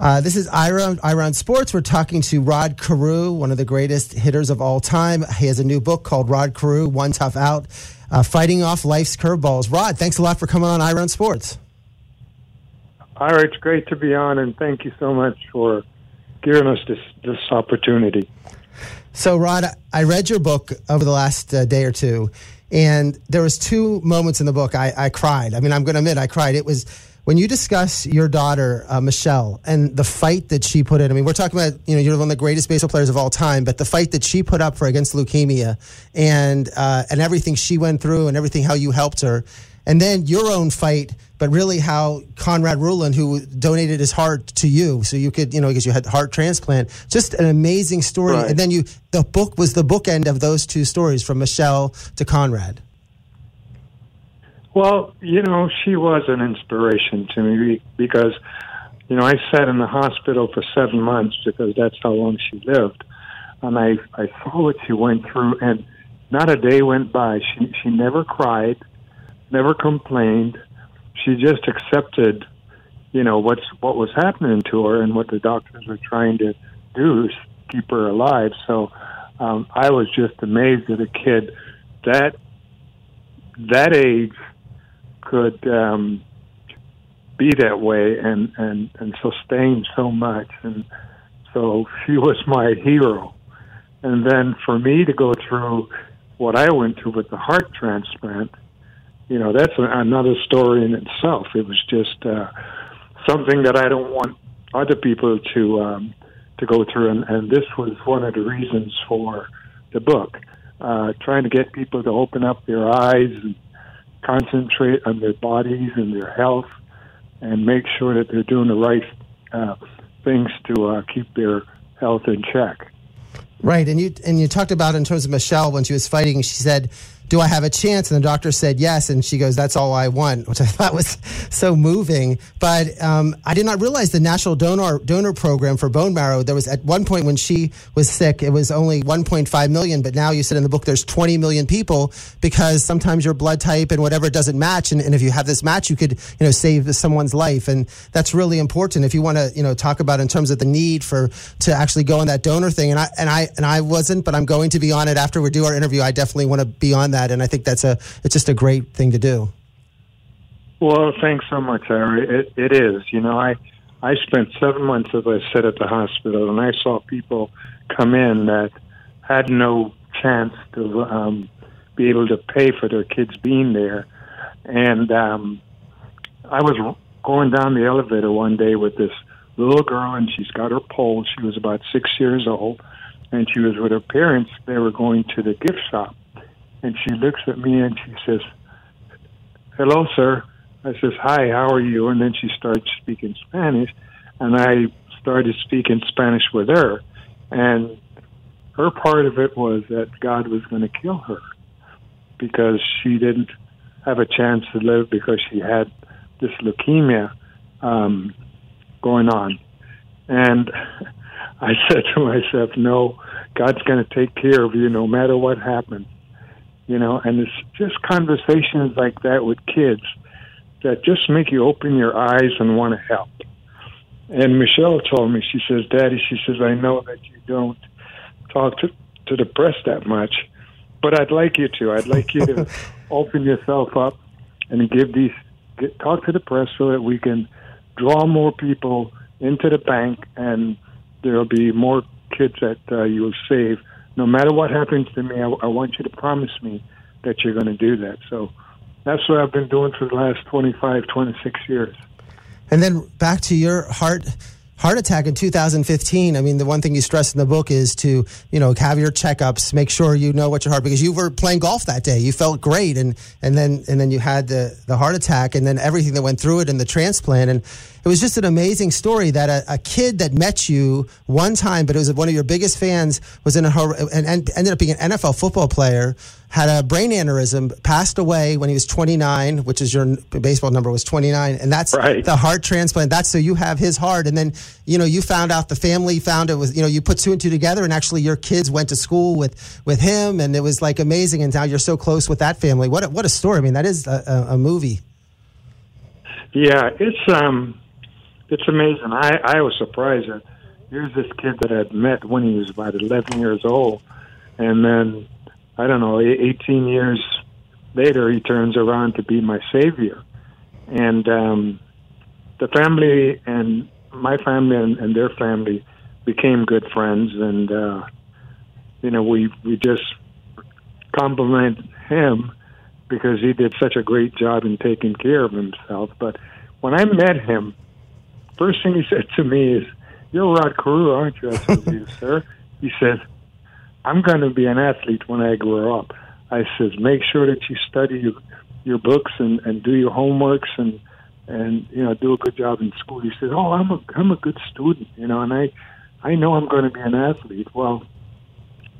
Uh, this is Ira, Ira on Sports. We're talking to Rod Carew, one of the greatest hitters of all time. He has a new book called Rod Carew, One Tough Out, uh, Fighting Off Life's Curveballs. Rod, thanks a lot for coming on Ira on Sports. Ira, it's great to be on, and thank you so much for giving us this, this opportunity. So, Rod, I read your book over the last uh, day or two, and there was two moments in the book I, I cried. I mean, I'm going to admit I cried. It was when you discuss your daughter uh, Michelle and the fight that she put in. I mean, we're talking about you know you're one of the greatest baseball players of all time, but the fight that she put up for against leukemia and uh, and everything she went through and everything how you helped her, and then your own fight, but really how Conrad Reuland, who donated his heart to you, so you could you know because you had heart transplant, just an amazing story. Right. And then you the book was the bookend of those two stories from Michelle to Conrad. Well, you know, she was an inspiration to me because, you know, I sat in the hospital for seven months because that's how long she lived. And I, I saw what she went through, and not a day went by. She, she never cried, never complained. She just accepted, you know, what's, what was happening to her and what the doctors were trying to do is keep her alive. So um, I was just amazed at a kid that, that age could um, be that way and, and, and sustain so much. And so she was my hero. And then for me to go through what I went through with the heart transplant, you know, that's a, another story in itself. It was just uh, something that I don't want other people to um, to go through, and, and this was one of the reasons for the book, uh, trying to get people to open up their eyes and concentrate on their bodies and their health and make sure that they're doing the right uh, things to uh, keep their health in check. Right, and you and you talked about in terms of Michelle when she was fighting. She said, "Do I have a chance?" And the doctor said yes, and she goes, "That's all I want," which I thought was so moving. But um, I did not realize the National Donor Donor Program for bone marrow. There was at one point when she was sick, it was only 1.5 million, but now you said in the book there's 20 million people because sometimes your blood type and whatever doesn't match, and, and if you have this match, you could you know save someone's life, and that's really important. If you want to you know talk about in terms of the need for to actually go on that donor thing, and I and I and I wasn't, but I'm going to be on it after we do our interview. I definitely want to be on that, and I think that's a it's just a great thing to do. Well, thanks so much, Harry. It, it is. You know, I I spent seven months, as I said, at the hospital, and I saw people come in that had no chance to um, be able to pay for their kids being there, and um, I was going down the elevator one day with this little girl, and she's got her pole. She was about six years old, and she was with her parents. They were going to the gift shop, and she looks at me and she says, "Hello, sir." I says, "Hi, how are you?" And then she starts speaking Spanish, and I started speaking Spanish with her, and her part of it was that God was going to kill her because she didn't have a chance to live because she had this leukemia um, going on, and I said to myself, "No, God's going to take care of you no matter what happens." You know, and it's just conversations like that with kids that just make you open your eyes and want to help. And Michelle told me, she says, Daddy, she says, I know that you don't talk to, to the press that much, but I'd like you to. I'd like you to open yourself up and give these, get, talk to the press so that we can draw more people into the bank and there'll be more kids that uh, you'll save. No matter what happens to me, I, I want you to promise me that you're going to do that. So, that's what I've been doing for the last 25, 26 years. And then back to your heart heart attack in 2015. I mean, the one thing you stress in the book is to, you know, have your checkups, make sure you know what your heart because you were playing golf that day. You felt great and and then and then you had the the heart attack and then everything that went through it and the transplant and it was just an amazing story that a, a kid that met you one time, but it was one of your biggest fans, was in a and, and ended up being an NFL football player, had a brain aneurysm, passed away when he was 29, which is your baseball number was 29, and that's Right. the heart transplant. That's so you have his heart, and then you know you found out the family found it was you know you put two and two together, and actually your kids went to school with with him, and it was like amazing. And now you're so close with that family. What a, what a story! I mean, that is a, a, a movie. Yeah, it's um, it's amazing. I I was surprised that here's this kid that I'd met when he was about 11 years old, and then I don't know, 18 years later, he turns around to be my savior, and um, the family and my family and, and their family became good friends, and uh, you know, we we just compliment him because he did such a great job in taking care of himself. But when I met him, first thing he said to me is, "You're Rod Carew, aren't you?" I said, "Yes, sir." He said, "I'm going to be an athlete when I grow up." I said, "Make sure that you study your your books and and do your homeworks and and you know do a good job in school." He said, "Oh, I'm a I'm a good student, you know, and I I know I'm going to be an athlete." Well,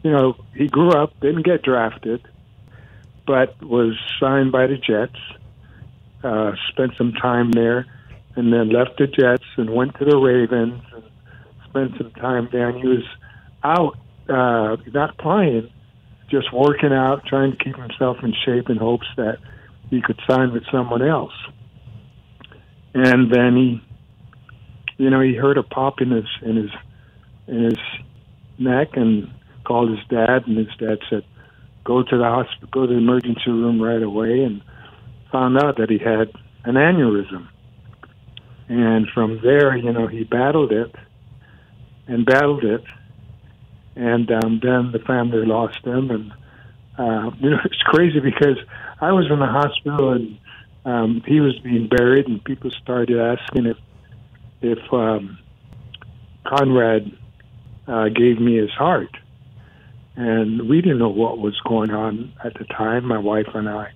you know, he grew up, didn't get drafted, but was signed by the Jets. Uh, spent some time there, and then left the Jets and went to the Ravens and spent some time there. He was out, uh, not playing, just working out, trying to keep himself in shape in hopes that he could sign with someone else. And then he, you know, he heard a pop in his in his in his neck and called his dad, and his dad said, "Go to the hospital, go to the emergency room right away," and found out that he had an aneurysm. And from there, you know, he battled it and battled it, and um, then the family lost him. And uh, you know, it's crazy because I was in the hospital and um, he was being buried, and people started asking if if um, Conrad uh, gave me his heart. And we didn't know what was going on at the time, my wife and I.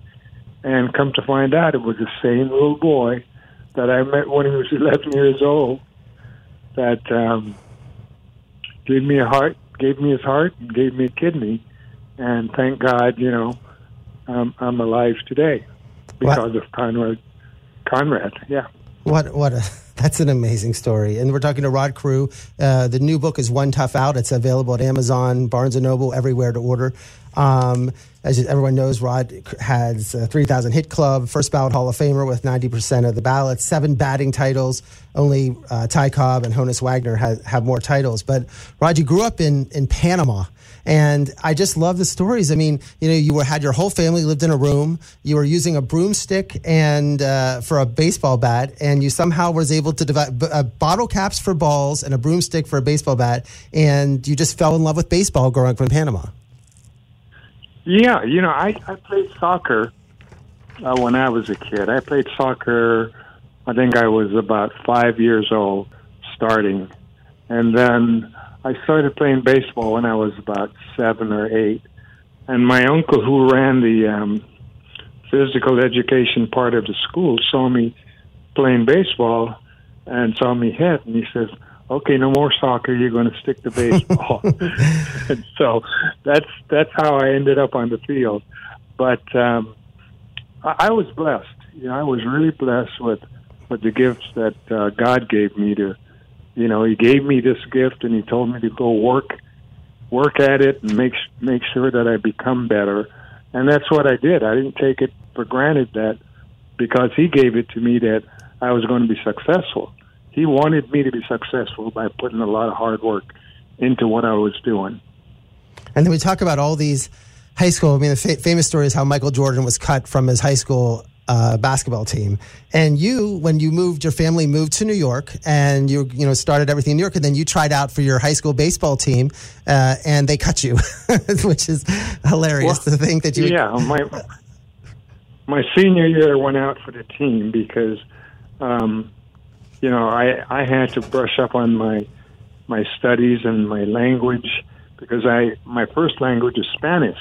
And come to find out, it was the same little boy that I met when he was 11 years old that um, gave me a heart, gave me his heart, and gave me a kidney. And thank God, you know, um, I'm alive today because what? of Conrad. Conrad, yeah. What what a that's an amazing story. And we're talking to Rod Carew. Uh, the new book is One Tough Out. It's available at Amazon, Barnes and Noble, everywhere to order. Um, as everyone knows, Rod has a 3,000 hit club, first ballot Hall of Famer with 90% of the ballots, seven batting titles. Only uh, Ty Cobb and Honus Wagner have, have more titles. But Rod, you grew up in, in Panama. And I just love the stories. I mean, you know, you were, had your whole family lived in a room. You were using a broomstick and uh, for a baseball bat, and you somehow was able to develop uh, bottle caps for balls and a broomstick for a baseball bat, and you just fell in love with baseball growing up in Panama. Yeah, you know, I, I played soccer uh, when I was a kid. I played soccer. I think I was about five years old, starting, and then I started playing baseball when I was about seven or eight, and my uncle, who ran the um, physical education part of the school, saw me playing baseball and saw me hit, and he says, "Okay, no more soccer. You're going to stick to baseball." and so that's that's how I ended up on the field. But um, I, I was blessed. You know, I was really blessed with with the gifts that uh, God gave me to you know, he gave me this gift and he told me to go work work at it and make make sure that I become better. And that's what I did. I didn't take it for granted that because he gave it to me that I was going to be successful. He wanted me to be successful by putting a lot of hard work into what I was doing. And then we talk about all these high school. I mean, the fa- famous story is how Michael Jordan was cut from his high school uh, basketball team. And you, when you moved, your family moved to New York, and you you know started everything in New York, and then you tried out for your high school baseball team, uh, and they cut you, which is hilarious well, to think that you. Yeah, my my senior year I went out for the team because, um, you know, I I had to brush up on my my studies and my language because I my first language is Spanish,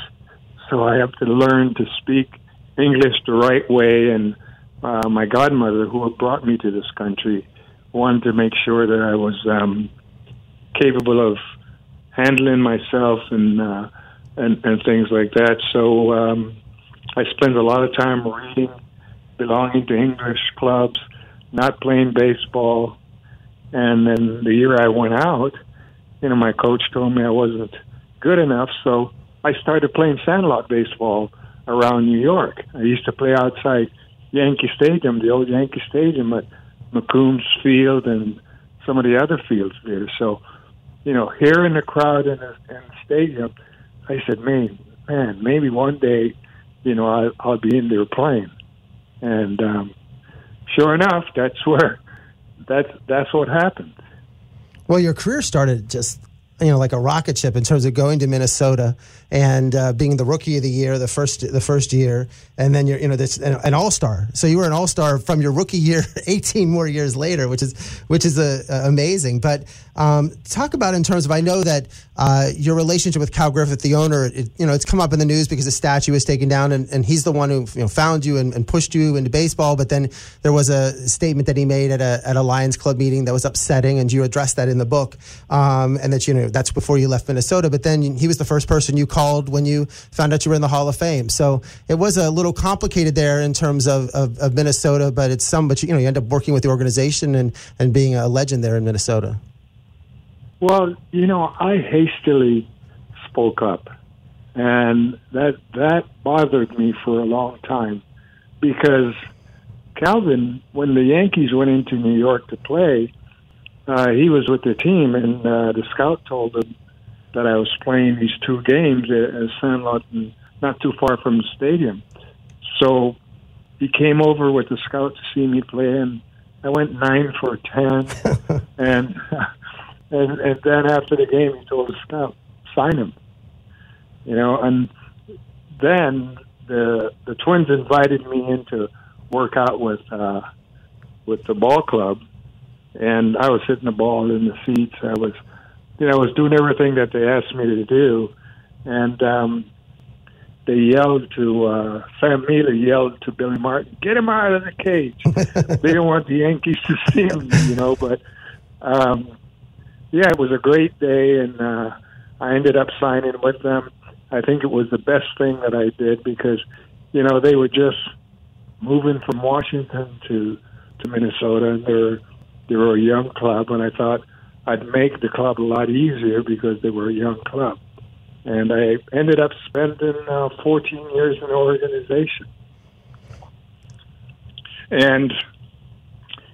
so I have to learn to speak English the right way, and uh, my godmother, who brought me to this country, wanted to make sure that I was um, capable of handling myself and uh, and and things like that. So um, I spent a lot of time reading, belonging to English clubs, not playing baseball, and then the year I went out, you know, my coach told me I wasn't good enough, so I started playing sandlot baseball around New York. I used to play outside Yankee Stadium, the old Yankee Stadium, at Macombs Field and some of the other fields there. So, you know, hearing the crowd in the, in the stadium, I said, man, man, maybe one day, you know, I, I'll be in there playing. And um, sure enough, that's where that's that's what happened. Well, your career started just you know like a rocket ship in terms of going to Minnesota and uh, being the rookie of the year the first the first year and then you're you know this an all-star. So you were an all-star from your rookie year 18 more years later which is which is a, uh, amazing. But um, talk about in terms of I know that uh, your relationship with Cal Griffith the owner it, you know it's come up in the news because the statue was taken down and, and he's the one who you know found you and, and pushed you into baseball. But then there was a statement that he made at a at a Lions Club meeting that was upsetting and you addressed that in the book. Um, and that you know that's before you left Minnesota. But then he was the first person you called called when you found out you were in the Hall of Fame. So it was a little complicated there in terms of, of, of Minnesota, but it's some, but you, you know, you end up working with the organization and, and being a legend there in Minnesota. Well, you know, I hastily spoke up, and that that bothered me for a long time because Calvin, when the Yankees went into New York to play, uh, he was with the team, and uh, the scout told him, that I was playing these two games at Sandlot, not too far from the stadium. So he came over with the scout to see me play, and I went nine for ten. and and and then after the game, he told the scout, sign him. You know, and then the the Twins invited me in to work out with uh, with the ball club, and I was hitting the ball in the seats. I was you know, I was doing everything that they asked me to do, and um, they yelled to uh, Sam Mele yelled to Billy Martin, "Get him out of the cage!" they didn't want the Yankees to see him, you know. But um, yeah, it was a great day, and uh, I ended up signing with them. I think it was the best thing that I did because, you know, they were just moving from Washington to to Minnesota, and they're they were a young club, and I thought I'd make the club a lot easier because they were a young club. And I ended up spending uh, 14 years in the organization. And,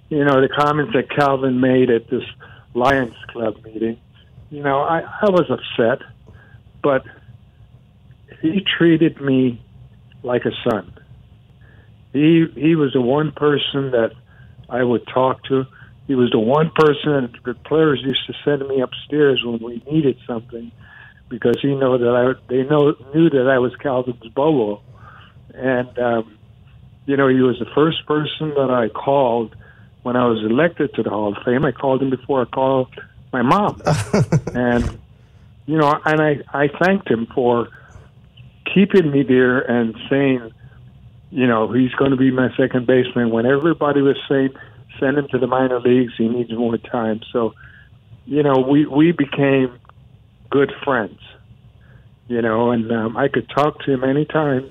you know, the comments that Calvin made at this Lions Club meeting, you know, I, I was upset, but he treated me like a son. He he was the one person that I would talk to he was the one person the players used to send me upstairs when we needed something because he know that I they know knew that I was Calvin's Bobo, and um, you know he was the first person that I called when I was elected to the Hall of Fame. I called him before I called my mom, and you know, and I I thanked him for keeping me there and saying, you know, he's going to be my second baseman. When everybody was saying send him to the minor leagues. He needs more time. So, you know, we we became good friends. You know, and um, I could talk to him anytime,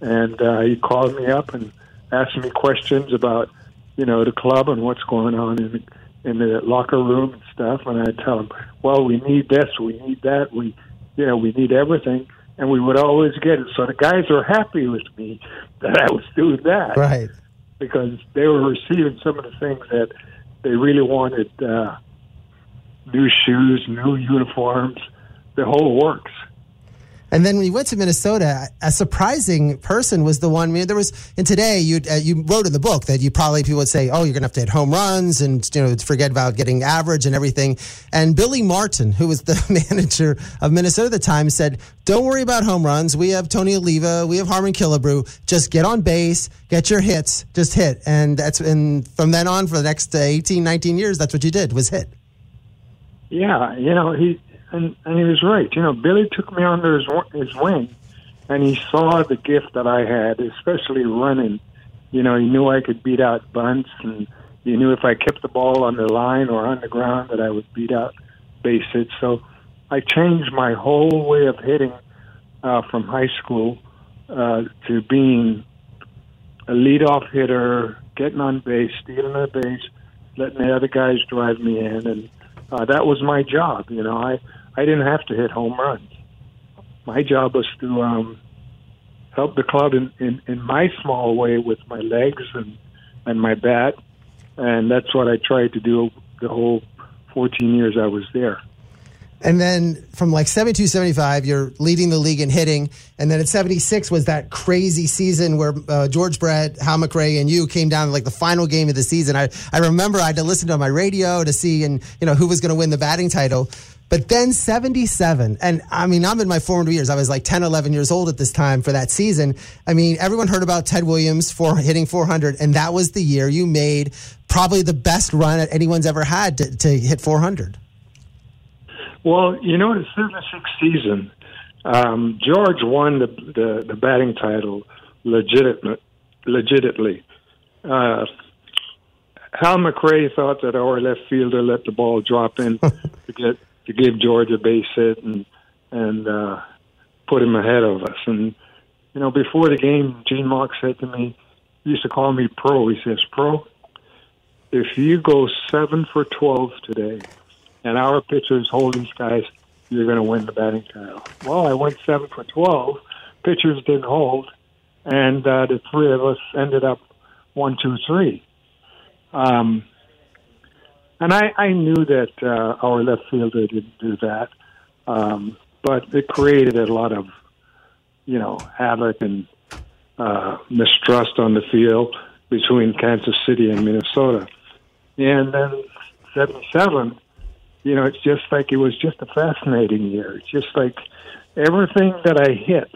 and uh, he called me up and asked me questions about, you know, the club and what's going on in in the locker room and stuff. And I tell him, well, we need this, we need that, we, you know, we need everything and we would always get it. So the guys were happy with me that I was doing that. Right because they were receiving some of the things that they really wanted uh, new shoes, new uniforms, the whole works. And then when you went to Minnesota, a surprising person was the one. There was, and today you uh, you wrote in the book that you probably people would say, "Oh, you're going to have to hit home runs and you know forget about getting average and everything." And Billy Martin, who was the manager of Minnesota at the time, said, "Don't worry about home runs. We have Tony Oliva, we have Harmon Killebrew. Just get on base, get your hits, just hit." And that's and from then on for the next 18, 19 years, that's what you did was hit. Yeah, you know he and and he was right. You know, Billy took me under his his wing, and he saw the gift that I had, especially running. You know, he knew I could beat out bunts, and he knew if I kept the ball on the line or on the ground that I would beat out base hits. So I changed my whole way of hitting uh, from high school uh, to being a leadoff hitter, getting on base, stealing a base, letting the other guys drive me in, and uh, that was my job. You know, I I didn't have to hit home runs. My job was to um, help the club in, in, in my small way with my legs and, and my bat and that's what I tried to do the whole 14 years I was there. And then from like 72, 75, you're leading the league in hitting. And then at 76 was that crazy season where uh, George Brett, Hal McRae, and you came down to like the final game of the season. I, I remember I had to listen to my radio to see and you know who was going to win the batting title. But then 77, and I mean, I'm in my formative years. I was like 10, 11 years old at this time for that season. I mean, everyone heard about Ted Williams for hitting 400, and that was the year you made probably the best run that anyone's ever had to, to hit 400. Well, you know, in the 76 season, um, George won the, the, the batting title legitimate, legitimately. Uh, Hal McRae thought that our left fielder let the ball drop in to get to give George a base hit and and uh, put him ahead of us. And you know, before the game, Gene Mauch said to me, he used to call me Pro. He says, Pro, if you go seven for twelve today, and our pitchers hold these guys, you're going to win the batting title. Well, I went seven for twelve. Pitchers didn't hold, and uh, the three of us ended up one, two, three. Um, and I, I knew that uh, our left fielder didn't do that, um, but it created a lot of, you know, havoc and uh, mistrust on the field between Kansas City and Minnesota. And then '77, you know, it's just like it was just a fascinating year. It's just like everything that I hit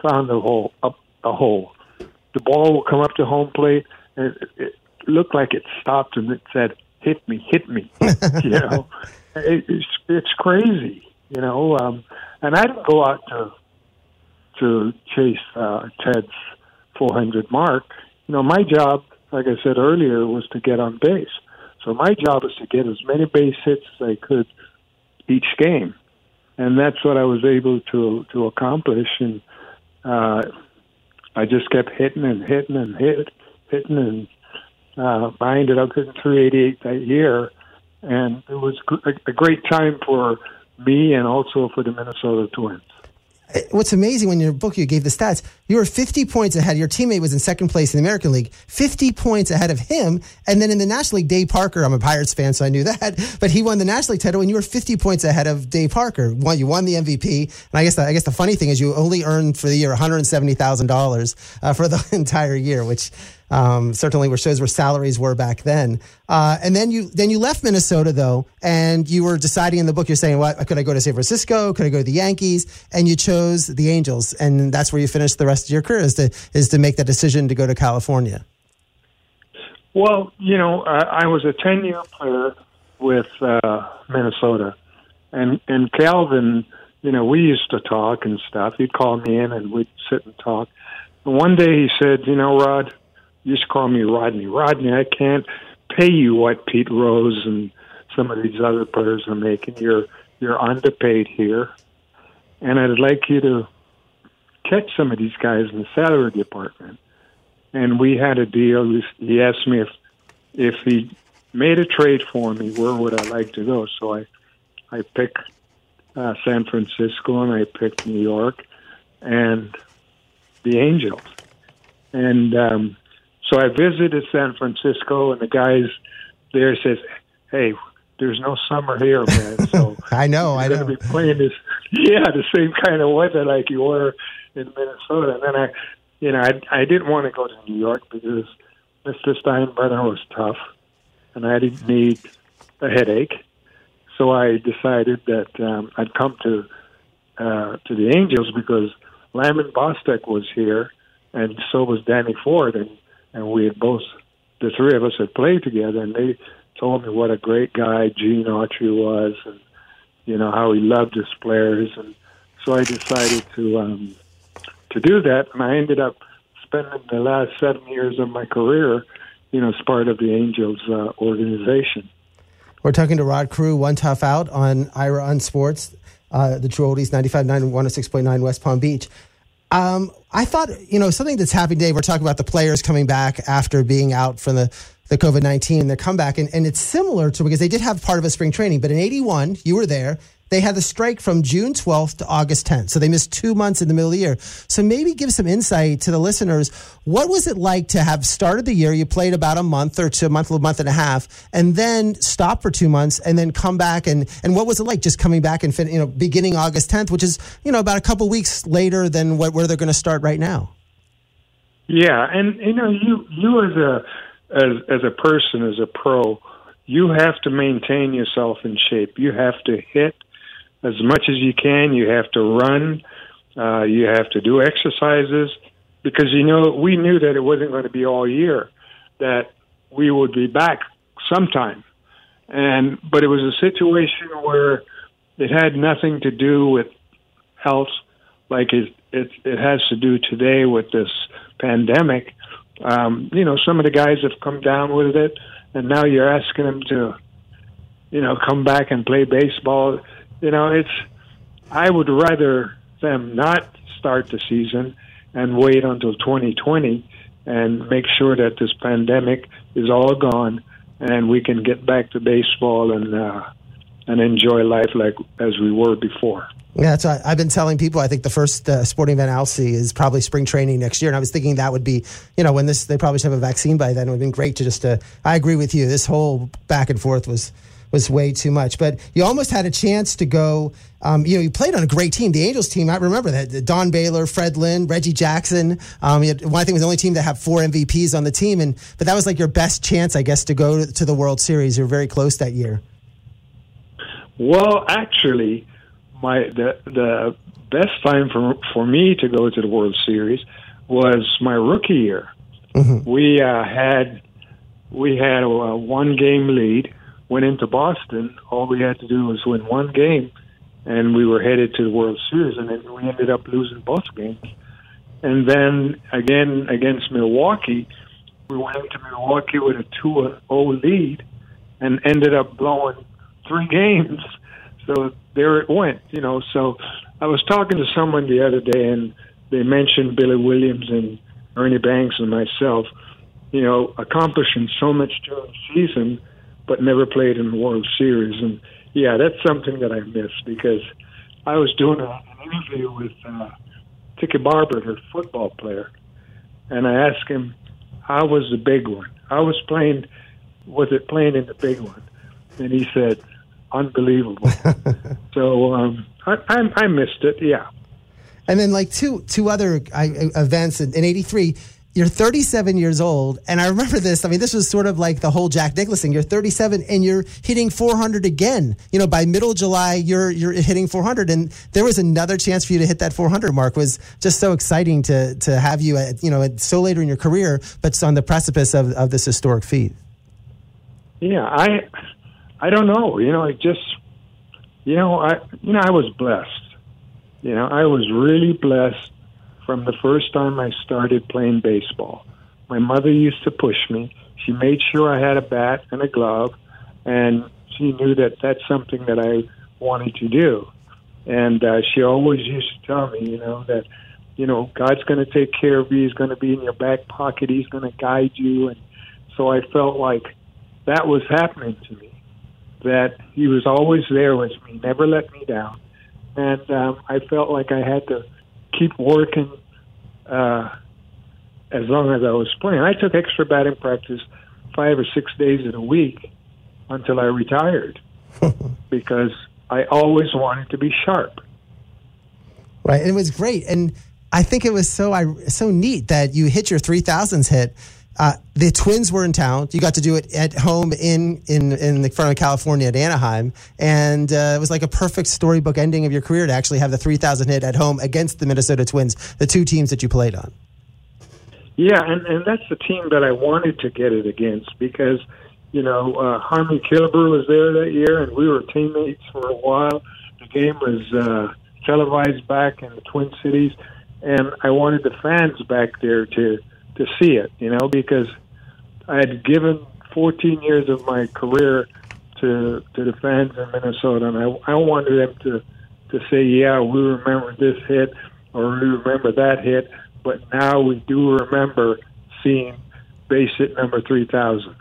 found a hole, a, a hole. The ball will come up to home plate, and it, it looked like it stopped and it said hit me, hit me. you know, it, it's it's crazy. You know, um, and I didn't go out to to chase uh, Ted's 400 mark. You know, my job, like I said earlier, was to get on base. So my job was to get as many base hits as I could each game, and that's what I was able to to accomplish. And uh, I just kept hitting and hitting and hit, hitting and uh, I ended up hitting 388 that year, and it was a great time for me and also for the Minnesota Twins. What's amazing when your book you gave the stats, you were 50 points ahead. Your teammate was in second place in the American League, 50 points ahead of him. And then in the National League, Dave Parker, I'm a Pirates fan, so I knew that, but he won the National League title and you were 50 points ahead of Dave Parker. You won the MVP. And I guess the, I guess the funny thing is you only earned for the year $170,000 uh, for the entire year, which um, certainly where shows where salaries were back then. Uh, and then you then you left Minnesota though, and you were deciding in the book. You're saying, "What could I go to San Francisco? Could I go to the Yankees?" And you chose the Angels, and that's where you finished the rest of your career. Is to is to make that decision to go to California. Well, you know, I, I was a ten year player with uh, Minnesota, and and Calvin. You know, we used to talk and stuff. He'd call me in, and we'd sit and talk. And one day he said, "You know, Rod." Just call me Rodney. Rodney, I can't pay you what Pete Rose and some of these other players are making. You're you're underpaid here, and I'd like you to catch some of these guys in the salary department. And we had a deal. He asked me if if he made a trade for me, where would I like to go? So I I picked uh, San Francisco and I picked New York and the Angels. And um, so I visited San Francisco, and the guys there says, "Hey, there's no summer here, man. So I know, I know. Going to be playing this, yeah, the same kind of weather like you were in Minnesota." And then I, you know, I I didn't want to go to New York because Mr. Steinbrenner was tough, and I didn't need a headache. So I decided that um, I'd come to uh, to the Angels because Lyman Bostock was here, and so was Danny Ford, and and we had both, the three of us had played together, and they told me what a great guy Gene Autry was, and you know how he loved his players, and so I decided to um, to do that, and I ended up spending the last seven years of my career, you know, as part of the Angels uh, organization. We're talking to Rod Carew, one tough out on Ira on Sports, uh, the True Oldies 95.9 106.9 West Palm Beach. Um, I thought, you know, something that's happening today, we're talking about the players coming back after being out from the, the COVID 19, and their comeback. And, and it's similar to because they did have part of a spring training, but in 81, you were there. They had the strike from June 12th to August 10th. So they missed two months in the middle of the year. So maybe give some insight to the listeners. What was it like to have started the year? You played about a month or two, a month, a month and a half, and then stop for two months and then come back. And, and what was it like just coming back and, fin- you know, beginning August 10th, which is, you know, about a couple weeks later than what, where they're going to start right now? Yeah. And, you know, you, you as a, as, as a person, as a pro, you have to maintain yourself in shape. You have to hit as much as you can. You have to run. Uh, you have to do exercises because you know we knew that it wasn't going to be all year. That we would be back sometime, and but it was a situation where it had nothing to do with health, like it it, it has to do today with this pandemic. Um, you know, some of the guys have come down with it, and now you're asking them to, you know, come back and play baseball you know, it's I would rather them not start the season and wait until 2020 and make sure that this pandemic is all gone and we can get back to baseball and uh, and enjoy life like as we were before. Yeah, that's what I've been telling people. I think the first uh, sporting event I'll see is probably spring training next year, and I was thinking that would be, you know, when this they probably should have a vaccine by then. It would have been great to just. Uh, I agree with you. This whole back and forth was was way too much. But you almost had a chance to go. Um, you know, you played on a great team, the Angels team. I remember that Don Baylor, Fred Lynn, Reggie Jackson. Um, had, well, I think was the only team to have four MVPs on the team, and but that was like your best chance, I guess, to go to, to the World Series. You were very close that year. Well, actually, my the the best time for for me to go to the World Series was my rookie year. Mm-hmm. We uh, had we had a, a one game lead went into Boston, all we had to do was win one game, and we were headed to the World Series. And then we ended up losing both games. And then again against Milwaukee, we went into Milwaukee with a 2 0 lead and ended up blowing three games. So there it went, you know. So I was talking to someone the other day, and they mentioned Billy Williams and Ernie Banks and myself, you know, accomplishing so much during the season but never played in the World Series. And yeah, that's something that I miss because I was doing a, an interview with uh, Tiki Barber, her football player, and I asked him how was the big one. How was playing? Was it playing in the big one? And he said, unbelievable. so um, I, I, I missed it. Yeah. And then like two two other uh, events in, in '83 you're 37 years old, and I remember this. I mean, this was sort of like the whole Jack Nicklaus thing. You're 37 and you're hitting 400 again. You know, by middle July, you're you're hitting 400, and there was another chance for you to hit that 400 mark. It was just so exciting to to have you at you know at so later in your career, but on the precipice of of this historic feat. Yeah, I I don't know. You know, I just you know I you know I was blessed. You know, I was really blessed from the first time I started playing baseball. My mother used to push me. She made sure I had a bat and a glove, and she knew that that's something that I wanted to do. And uh, she always used to tell me, you know, that, you know, God's going to take care of you. He's going to be in your back pocket. He's going to guide you. And so I felt like that was happening to me, that He was always there with me, never let me down. And um, I felt like I had to keep working uh, as long as I was playing. I took extra batting practice five or six days in a week until I retired because I always wanted to be sharp. Right, and it was great, and I think it was so I so neat that you hit your three thousands hit uh, the Twins were in town. You got to do it at home in in in the front of California at Anaheim, and uh, it was like a perfect storybook ending of your career to actually have the 3,000 hit at home against the Minnesota Twins, the two teams that you played on. Yeah, and and that's the team that I wanted to get it against because you know uh, Harmon Killebrew was there that year, and we were teammates for a while. The game was uh, televised back in the Twin Cities, and I wanted the fans back there to to see it, you know, because I had given 14 years of my career to to the fans in Minnesota, and I I wanted them to to say, yeah, we remember this hit or we remember that hit, but now we do remember seeing base hit number 3,000.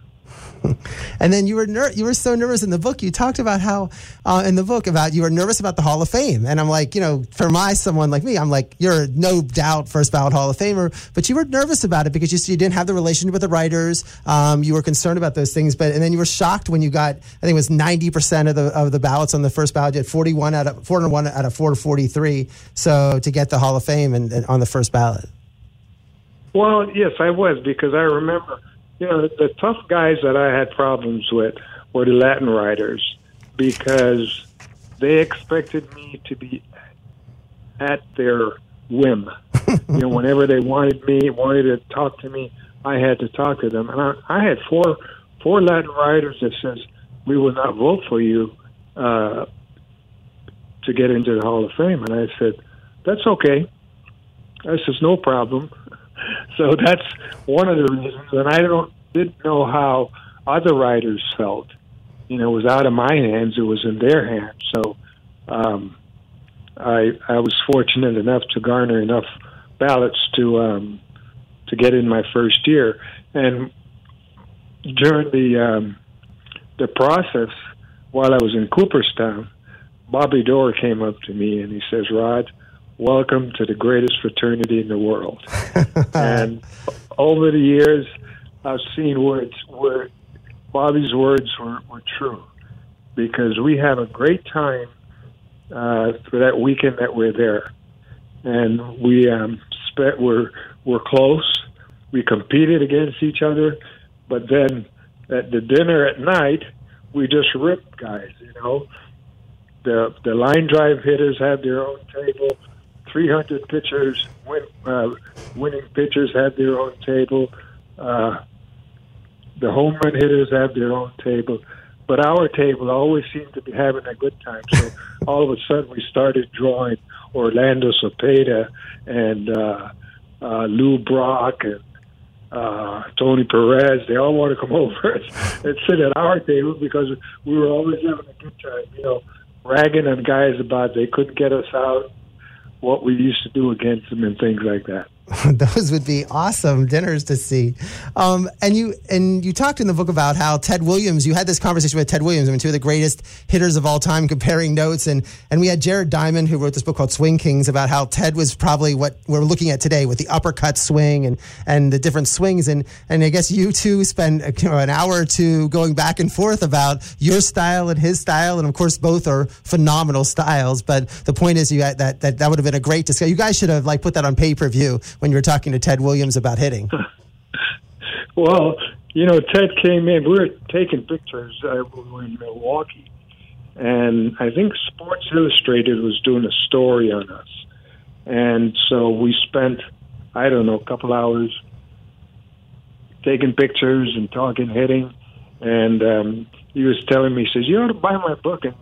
and then you were ner- you were so nervous in the book. You talked about how uh, in the book about you were nervous about the Hall of Fame, and I'm like, you know, for my someone like me, I'm like, you're no doubt first ballot Hall of Famer, but you were nervous about it because you, you didn't have the relationship with the writers. Um, you were concerned about those things, but and then you were shocked when you got I think it was 90 percent of the of the ballots on the first ballot. You had 41 out of 401 out of 443. So to get the Hall of Fame and, and on the first ballot. Well, yes, I was because I remember you know, the tough guys that I had problems with were the Latin writers because they expected me to be at their whim. you know, whenever they wanted me, wanted to talk to me, I had to talk to them. And I, I had four four Latin writers that says we will not vote for you uh, to get into the Hall of Fame. And I said, that's okay. I says no problem. So that's one of the reasons. And I don't didn't know how other writers felt. You know, it was out of my hands; it was in their hands. So, um, I I was fortunate enough to garner enough ballots to um, to get in my first year. And during the um, the process, while I was in Cooperstown, Bobby Doerr came up to me and he says, "Rod, welcome to the greatest fraternity in the world." and over the years, I've seen words where Bobby's words were, were true because we have a great time uh, for that weekend that we're there, and we um, spent we're we're close. We competed against each other, but then at the dinner at night, we just ripped guys. You know, the the line drive hitters had their own table. 300 pitchers, win, uh, winning pitchers have their own table. Uh, the home run hitters have their own table, but our table always seemed to be having a good time. So all of a sudden, we started drawing Orlando Cepeda and uh, uh, Lou Brock and uh, Tony Perez. They all want to come over and sit at our table because we were always having a good time. You know, ragging on guys about they couldn't get us out, what we used to do against them, and things like that. Those would be awesome dinners to see. Um, and you and you talked in the book about how Ted Williams. You had this conversation with Ted Williams, I mean, two of the greatest hitters of all time, comparing notes. And and we had Jared Diamond, who wrote this book called Swing Kings, about how Ted was probably what we're looking at today with the uppercut swing and and the different swings. And and I guess you two spend you know, an hour or two going back and forth about your style and his style, and of course both are phenomenal styles. But the point is, you had that that that would have been a great discussion. You guys should have like put that on pay per view when you were talking to Ted Williams about hitting? well, you know, Ted came in. We were taking pictures. Uh, we were in Milwaukee, and I think Sports Illustrated was doing a story on us, and so we spent, I don't know, a couple hours taking pictures and talking hitting, and um, he was telling me, he says, "You ought to buy my book," and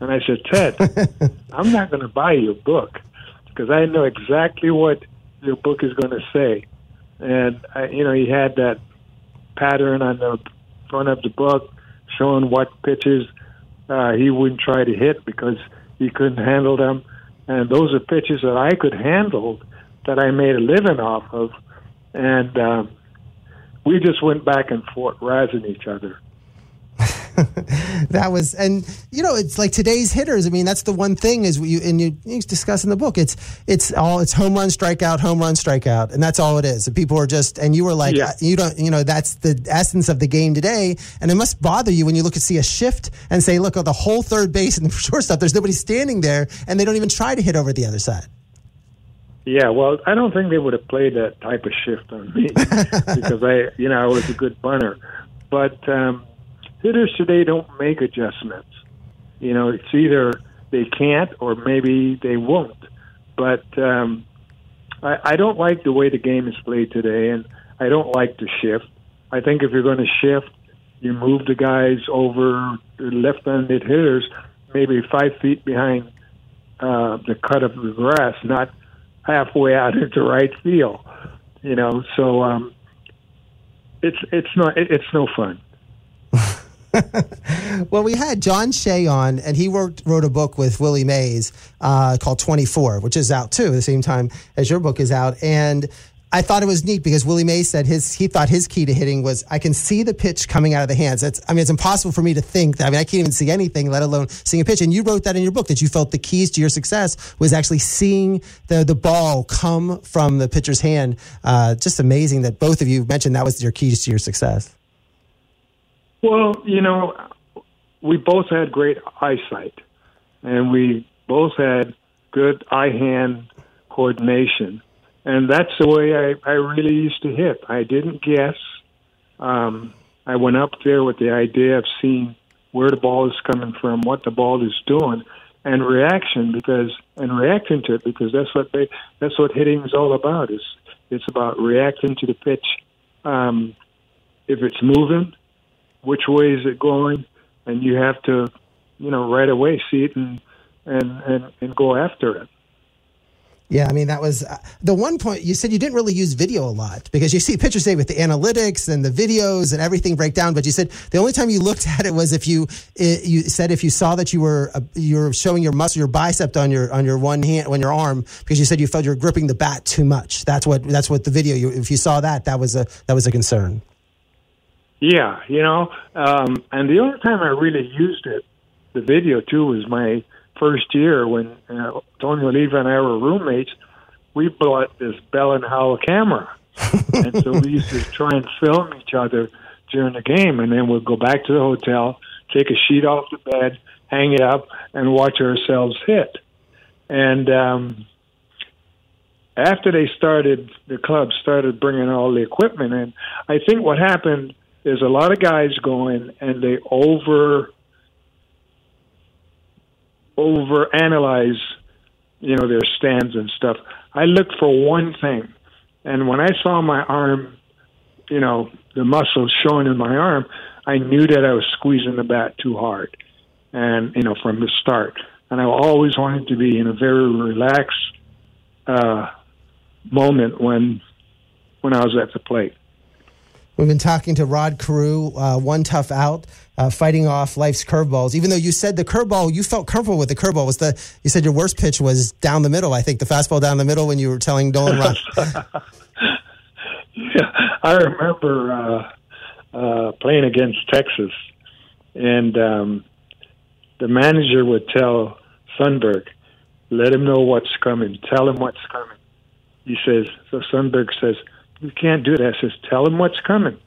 and I said, "Ted, I'm not going to buy your book." Because I know exactly what your book is going to say. And I, you know, he had that pattern on the front of the book showing what pitches uh, he wouldn't try to hit because he couldn't handle them. And those are pitches that I could handle that I made a living off of. And um, we just went back and forth, razzing each other. that was, and you know, it's like today's hitters. I mean, that's the one thing is you and you, you discuss in the book. It's it's all it's home run, strikeout, home run, strikeout, and that's all it is. And people are just, and you were like, yeah. you don't, you know, that's the essence of the game today. And it must bother you when you look and see a shift and say, look, at the whole third base and the shortstop, there's nobody standing there, and they don't even try to hit over the other side. Yeah, well, I don't think they would have played that type of shift on me because I, you know, I was a good bunter. But um, hitters today don't make adjustments. You know, it's either they can't or maybe they won't. But um, I, I don't like the way the game is played today, and I don't like the shift. I think if you're going to shift, you move the guys over left-handed hitters, maybe five feet behind uh, the cut of the grass, not halfway out into right field. You know, so um, it's it's not it's no fun. Well, we had John Shea on, and he wrote, wrote a book with Willie Mays uh, called 24, which is out too at the same time as your book is out. And I thought it was neat because Willie Mays said his he thought his key to hitting was I can see the pitch coming out of the hands. That's I mean it's impossible for me to think that I mean I can't even see anything, let alone seeing a pitch. And you wrote that in your book that you felt the keys to your success was actually seeing the the ball come from the pitcher's hand. Uh, just amazing that both of you mentioned that was your keys to your success. Well, you know, we both had great eyesight, and we both had good eye hand coordination and that's the way I, I really used to hit. I didn't guess. Um, I went up there with the idea of seeing where the ball is coming from, what the ball is doing, and reaction because and reacting to it because that's what they that's what hitting is all about. Is it's about reacting to the pitch. Um, if it's moving, which way is it going, and you have to, you know, right away see it and and and, and go after it. Yeah, I mean that was uh, the one point you said you didn't really use video a lot because you see pictures say with the analytics and the videos and everything break down. But you said the only time you looked at it was if you it, you said if you saw that you were uh, you were showing your muscle, your bicep on your on your one hand, on your arm, because you said you felt you were gripping the bat too much. That's what that's what the video. You, if you saw that, that was a that was a concern. Yeah, you know, um, and the only time I really used it, the video too, was my first year when uh, Tony Oliva and I were roommates, we bought this Bell and Howell camera, and so we used to try and film each other during the game, and then we'd go back to the hotel, take a sheet off the bed, hang it up, and watch ourselves hit. And um, after they started, the club started bringing all the equipment in. I think what happened is a lot of guys going and they over over analyze, you know, their stands and stuff. I looked for one thing, and when I saw my arm, you know, the muscles showing in my arm, I knew that I was squeezing the bat too hard, and you know, from the start. And I always wanted to be in a very relaxed uh, moment when when I was at the plate. We've been talking to Rod Carew, uh, one tough out, uh, fighting off life's curveballs. Even though you said the curveball, you felt comfortable with the curveball. Was the you said your worst pitch was down the middle? I think the fastball down the middle when you were telling Dolan yeah, I remember uh, uh, playing against Texas, and um, the manager would tell Sundberg, "Let him know what's coming. Tell him what's coming." He says. So Sundberg says you can't do that. I says, tell him what's coming.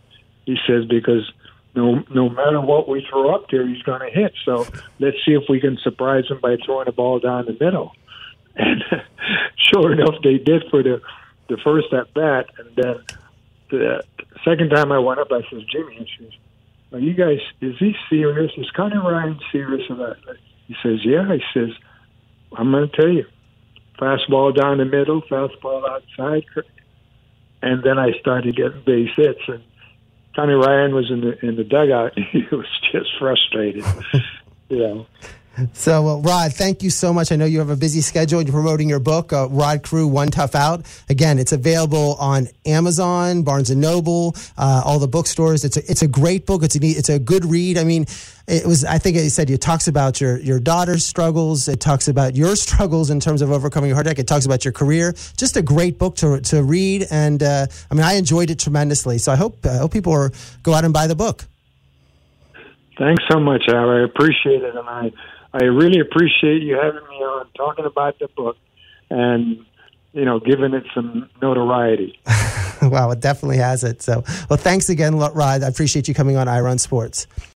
He says, because no no matter what we throw up there, he's going to hit. So let's see if we can surprise him by throwing a ball down the middle. And sure enough, they did for the the first at bat. And then the second time I went up, I says, Jimmy, says, are you guys, is he serious? Is Connie Ryan serious about it? He says, yeah. He says, I'm going to tell you. Fastball down the middle, fastball outside, and then I started getting base hits. And Connie Ryan was in the in the dugout. he was just frustrated, you know. So, well, Rod, thank you so much. I know you have a busy schedule you're promoting your book, uh, Rod Carew, One Tough Out. Again, it's available on Amazon, Barnes and Noble, uh, all the bookstores. It's a, it's a great book. It's a, it's a good read. I mean, it was, I think it said it talks about your, your daughter's struggles. It talks about your struggles in terms of overcoming your heartache. It talks about your career. Just a great book to, to read. And, uh, I mean, I enjoyed it tremendously. So I hope, I hope people are, go out and buy the book. Thanks so much, Al. I appreciate it. And I, I really appreciate you having me on, talking about the book, and you know, giving it some notoriety. wow, it definitely has it. So, well, thanks again, Rod. I appreciate you coming on I Run Sports.